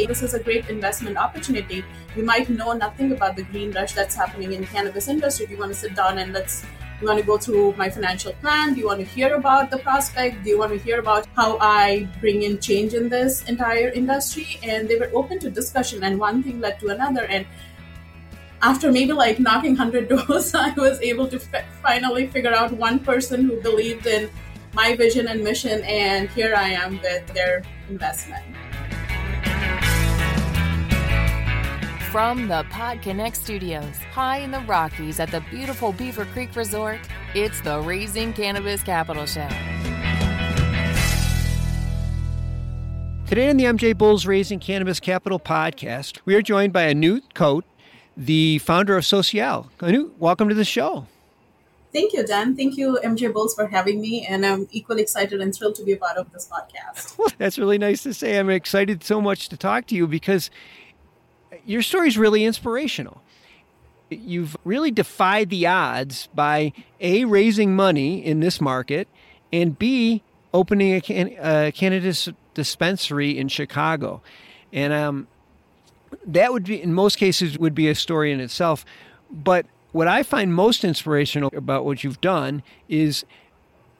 hey, this is a great investment opportunity. You might know nothing about the green rush that's happening in cannabis industry. Do you want to sit down and let's you want to go through my financial plan? Do you want to hear about the prospect? Do you want to hear about how I bring in change in this entire industry? And they were open to discussion, and one thing led to another. And after maybe like knocking 100 doors, I was able to f- finally figure out one person who believed in my vision and mission, and here I am with their investment. From the PodConx studios, high in the Rockies at the beautiful Beaver Creek Resort, it's the Raising Cannabis Capital Show. Today on the MJBulls Raising Cannabis Capital podcast, we are joined by Annu Khot, the founder of Sociale. Anut, welcome to the show. Thank you, Dan. Thank you, MJBulls, for having me. And I'm equally excited and thrilled to be a part of this podcast. Well, that's really nice to say. I'm excited so much to talk to you because your story is really inspirational. You've really defied the odds by A, raising money in this market, and B, opening a, can- a cannabis dispensary in Chicago. And um, that would be, in most cases, would be a story in itself. But what I find most inspirational about what you've done is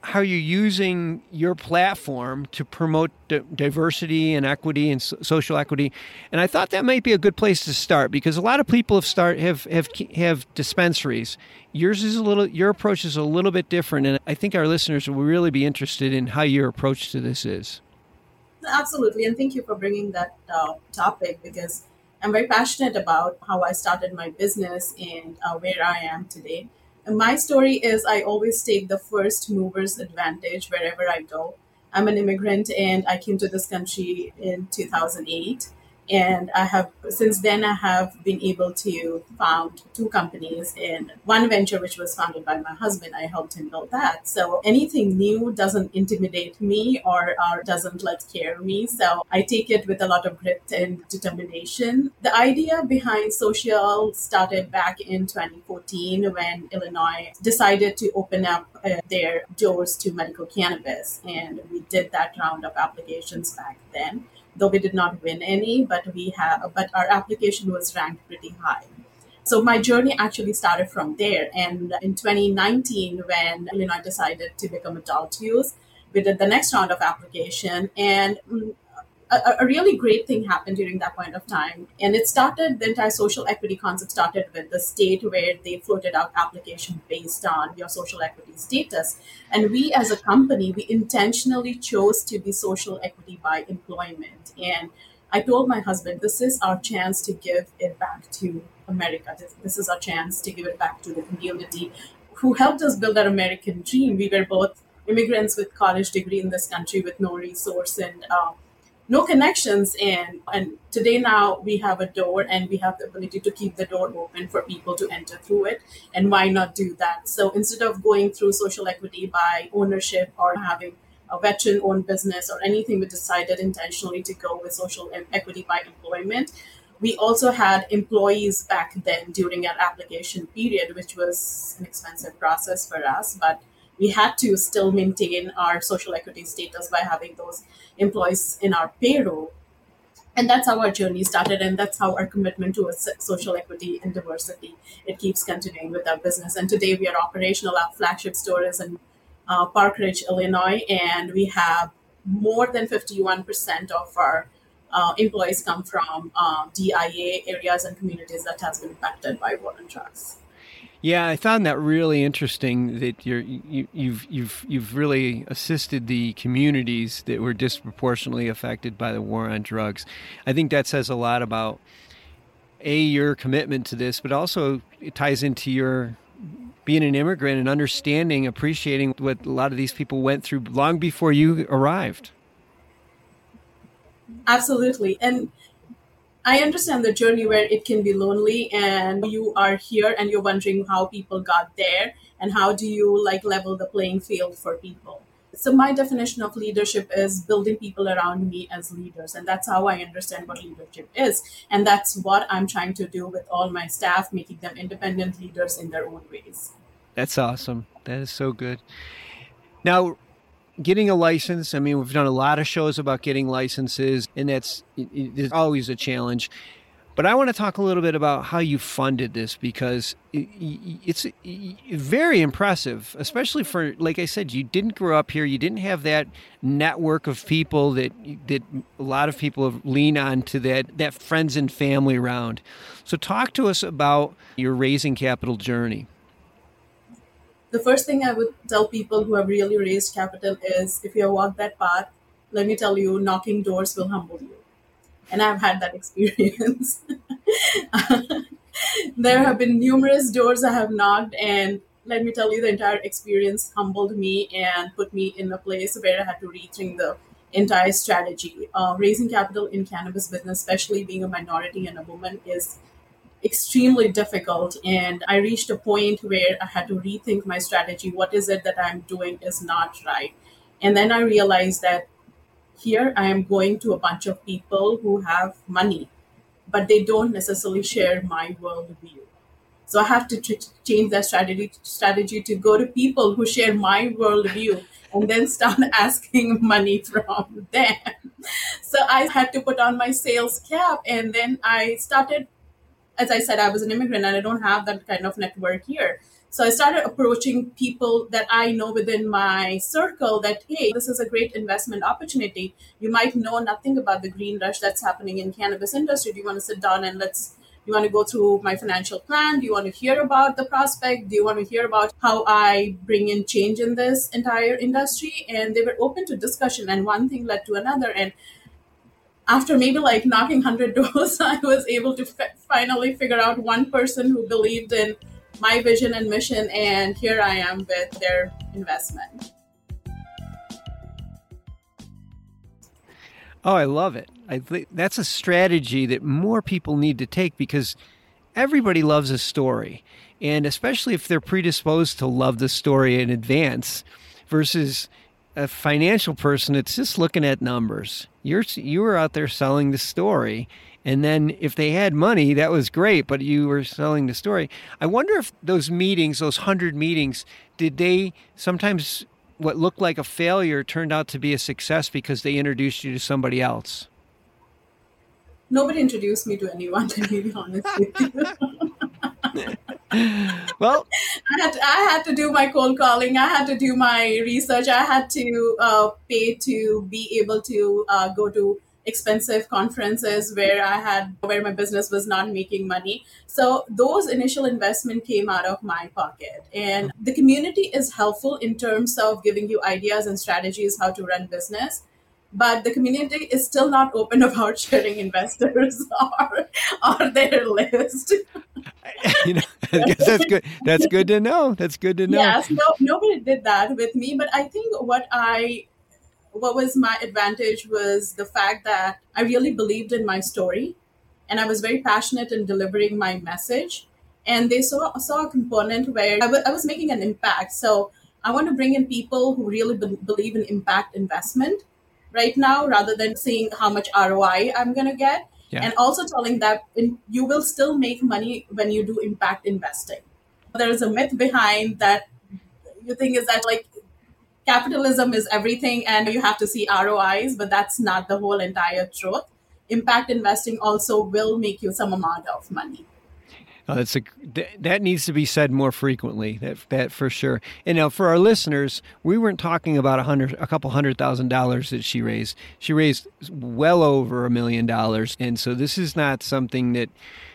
how you're using your platform to promote d- diversity and equity and so- social equity. And I thought that might be a good place to start because a lot of people have start have have have dispensaries. Yours is a little your approach is a little bit different and I think our listeners will really be interested in how your approach to this is. Absolutely. And thank you for bringing that uh, topic because I'm very passionate about how I started my business and uh, where I am today. My story is I always take the first mover's advantage wherever I go. I'm an immigrant and I came to this country in 2008 and I have since then I have been able to found two companies and one venture which was founded by my husband. I helped him build that. So anything new doesn't intimidate me or, or doesn't like scare me. So I take it with a lot of grit and determination. The idea behind Sociale started back in 2014 when Illinois decided to open up uh, their doors to medical cannabis and we did that round of applications back then though we did not win any, but we have, but our application was ranked pretty high. So my journey actually started from there. And in 2019, when Illinois decided to become adult use, we did the next round of application, and mm, a, a, really great thing happened during that point of time. And it started, the entire social equity concept started with the state where they floated out application based on your social equity status. And we as a company, we intentionally chose to be social equity by employment. And I told my husband, this is our chance to give it back to America. This, this is our chance to give it back to the community who helped us build our American dream. We were both immigrants with college degree in this country with no resource and uh, no connections and and today now we have a door and we have the ability to keep the door open for people to enter through it. And why not do that? So instead of going through social equity by ownership or having a veteran owned business or anything we decided intentionally to go with social equity by employment. We also had employees back then during our application period which was an expensive process for us but we had to still maintain our social equity status by having those employees in our payroll. And that's how our journey started, and that's how our commitment to social equity and diversity it keeps continuing with our business. And today we are operational. Our flagship store is in uh, Park Ridge, Illinois, and we have more than 51% of our uh, employees come from uh, DIA areas and communities that has been impacted by war and. Yeah, I found that really interesting that you're you, you've you've you've really assisted the communities that were disproportionately affected by the war on drugs. I think that says a lot about a your commitment to this, but also it ties into your being an immigrant and understanding, appreciating what a lot of these people went through long before you arrived. Absolutely, and I understand the journey where it can be lonely and you are here and you're wondering how people got there and how do you like level the playing field for people. So my definition of leadership is building people around me as leaders and that's how I understand what leadership is and that's what I'm trying to do with all my staff making them independent leaders in their own ways. That's awesome. That is so good. Now getting a license. I mean, we've done a lot of shows about getting licenses, and that's it's always a challenge. But I want to talk a little bit about how you funded this because it's very impressive, especially for, like I said, you didn't grow up here. You didn't have that network of people that that a lot of people lean on to that that friends and family around. So, talk to us about your raising capital journey. The first thing I would tell people who have really raised capital is if you have walked that path, let me tell you, knocking doors will humble you and I've had that experience. there have been numerous doors I have knocked, and let me tell you, the entire experience humbled me and put me in a place where I had to rethink the entire strategy. Uh, raising capital in cannabis business, especially being a minority and a woman, is extremely difficult. And I reached a point where I had to rethink my strategy. What is it that I'm doing is not right? And then I realized that here I am going to a bunch of people who have money, but they don't necessarily share my worldview. So I have to t- change that strategy strategy to go to people who share my worldview and then start asking money from them. So I had to put on my sales cap and then I started as I said, I was an immigrant and I don't have that kind of network here. So I started approaching people that I know within my circle that, hey, this is a great investment opportunity. You might know nothing about the green rush that's happening in cannabis industry. Do you want to sit down and let's you want to go through my financial plan? Do you want to hear about the prospect? Do you want to hear about how I bring in change in this entire industry? And they were open to discussion, and one thing led to another. And after maybe like knocking 100 doors, I was able to f- finally figure out one person who believed in my vision and mission, and here I am with their investment. Oh, I love it. I think that's a strategy that more people need to take because everybody loves a story. And especially if they're predisposed to love the story in advance versus a financial person it's just looking at numbers. You're you were out there selling the story and then if they had money, that was great, but you were selling the story. I wonder if those meetings, those 100 meetings, did they sometimes what looked like a failure turned out to be a success because they introduced you to somebody else? Nobody introduced me to anyone, to be honest with you. Well, I had, to, I had to do my cold calling. I had to do my research. I had to uh, pay to be able to uh, go to expensive conferences where I had where my business was not making money. So those initial investment came out of my pocket. And the community is helpful in terms of giving you ideas and strategies how to run business. But the community is still not open about sharing investors or, or their list. you know, that's good. That's good to know. That's good to know. Yes, no, nobody did that with me. But I think what I what was my advantage was the fact that I really believed in my story and I was very passionate in delivering my message. And they saw, saw a component where I, w- I was making an impact. So I want to bring in people who really be- believe in impact investment right now rather than seeing how much ROI I'm going to get. Yeah. And also telling that in, you will still make money when you do impact investing. There is a myth behind that you think is that like capitalism is everything and you have to see ROIs, but that's not the whole entire truth. Impact investing also will make you some amount of money. Oh, that's a that needs to be said more frequently. That that for sure. And now for our listeners, we weren't talking about a hundred, a couple hundred thousand dollars that she raised. She raised well over a million dollars, and so this is not something that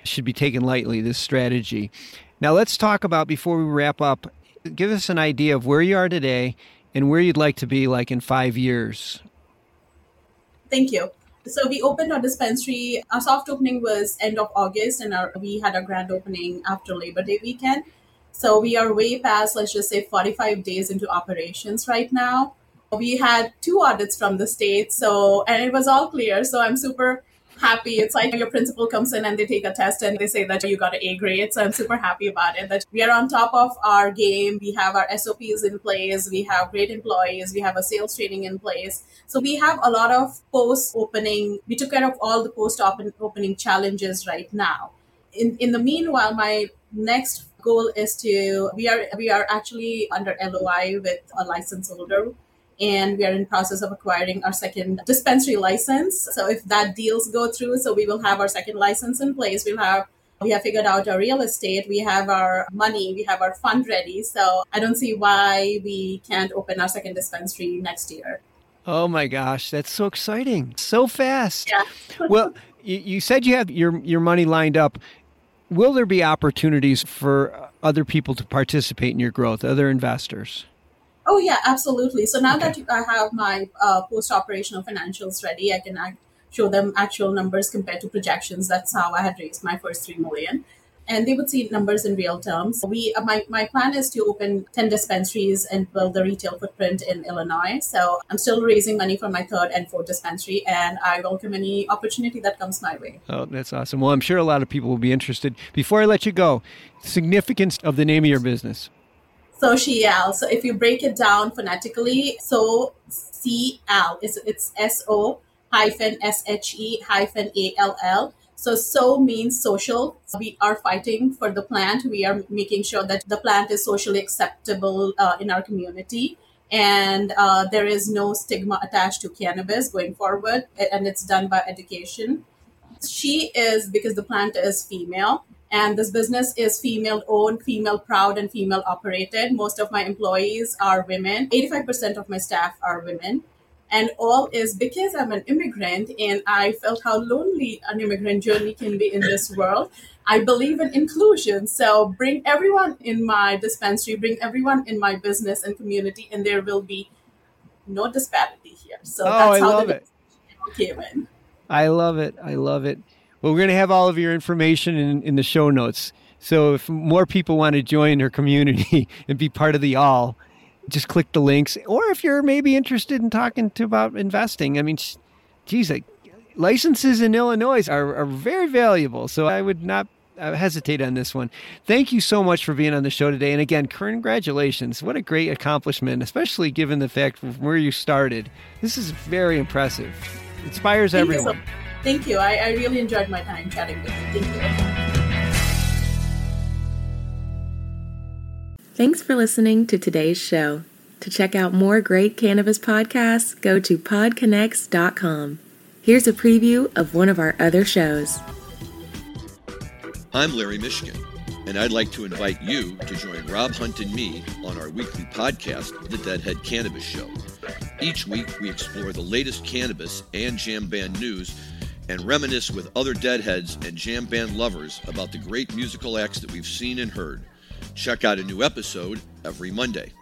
should be taken lightly. This strategy. Now let's talk about before we wrap up. Give us an idea of where you are today and where you'd like to be like in five years. Thank you. So we opened our dispensary. Our soft opening was end of August, and our, we had our grand opening after Labor Day weekend. So we are way past, let's just say, 45 days into operations right now. We had two audits from the state, so and it was all clear. So I'm super happy. It's like your principal comes in and they take a test and they say that you got an A grade. So I'm super happy about it that we are on top of our game. We have our SOPs in place. We have great employees. We have a sales training in place. So we have a lot of post opening. We took care of all the post opening challenges right now. In, in the meanwhile, my next goal is to we are we are actually under LOI with a license holder and we are in process of acquiring our second dispensary license. So if that deals go through, so we will have our second license in place. We'll have we have figured out our real estate, we have our money, we have our fund ready. So I don't see why we can't open our second dispensary next year. Oh my gosh, that's so exciting. So fast. Yeah. well, you, you said you have your your money lined up. Will there be opportunities for other people to participate in your growth, other investors? Oh yeah, absolutely. So now okay. that I have my uh, post-operational financials ready, I can show them actual numbers compared to projections. That's how I had raised my first three million, and they would see numbers in real terms. We uh, my my plan is to open ten dispensaries and build the retail footprint in Illinois. So I'm still raising money for my third and fourth dispensary, and I welcome any opportunity that comes my way. Oh, that's awesome. Well, I'm sure a lot of people will be interested. Before I let you go, significance of the name of your business. Sociale. So if you break it down phonetically, so C L is it's S O hyphen S H E hyphen A L L. So so means social. We are fighting for the plant. We are making sure that the plant is socially acceptable uh, in our community. And uh, there is no stigma attached to cannabis going forward, and it's done by education. She is because the plant is female and this business is female owned, female proud, and female operated. Most of my employees are women. 85% of my staff are women. And all is because I'm an immigrant and I felt how lonely an immigrant journey can be in this world. I believe in inclusion. So bring everyone in my dispensary, bring everyone in my business and community, and there will be no disparity here. So oh, that's I how love the it. came in. I love it. I love it. Well, we're going to have all of your information in, in the show notes. So if more people want to join her community and be part of the all, just click the links. Or if you're maybe interested in talking to about investing, I mean, geez, like, licenses in Illinois are, are very valuable. So I would not uh, hesitate on this one. Thank you so much for being on the show today. And again, congratulations. What a great accomplishment, especially given the fact from where you started. This is very impressive. Inspires everyone. You so- Thank you. I, I really enjoyed my time chatting with you. Thank you. Thanks for listening to today's show. To check out more great cannabis podcasts, go to podconx.com. Here's a preview of one of our other shows. I'm Larry Mishkin, and I'd like to invite you to join Rob Hunt and me on our weekly podcast, The Deadhead Cannabis Show. Each week, we explore the latest cannabis and jam band news and reminisce with other deadheads and jam band lovers about the great musical acts that we've seen and heard. Check out a new episode every Monday.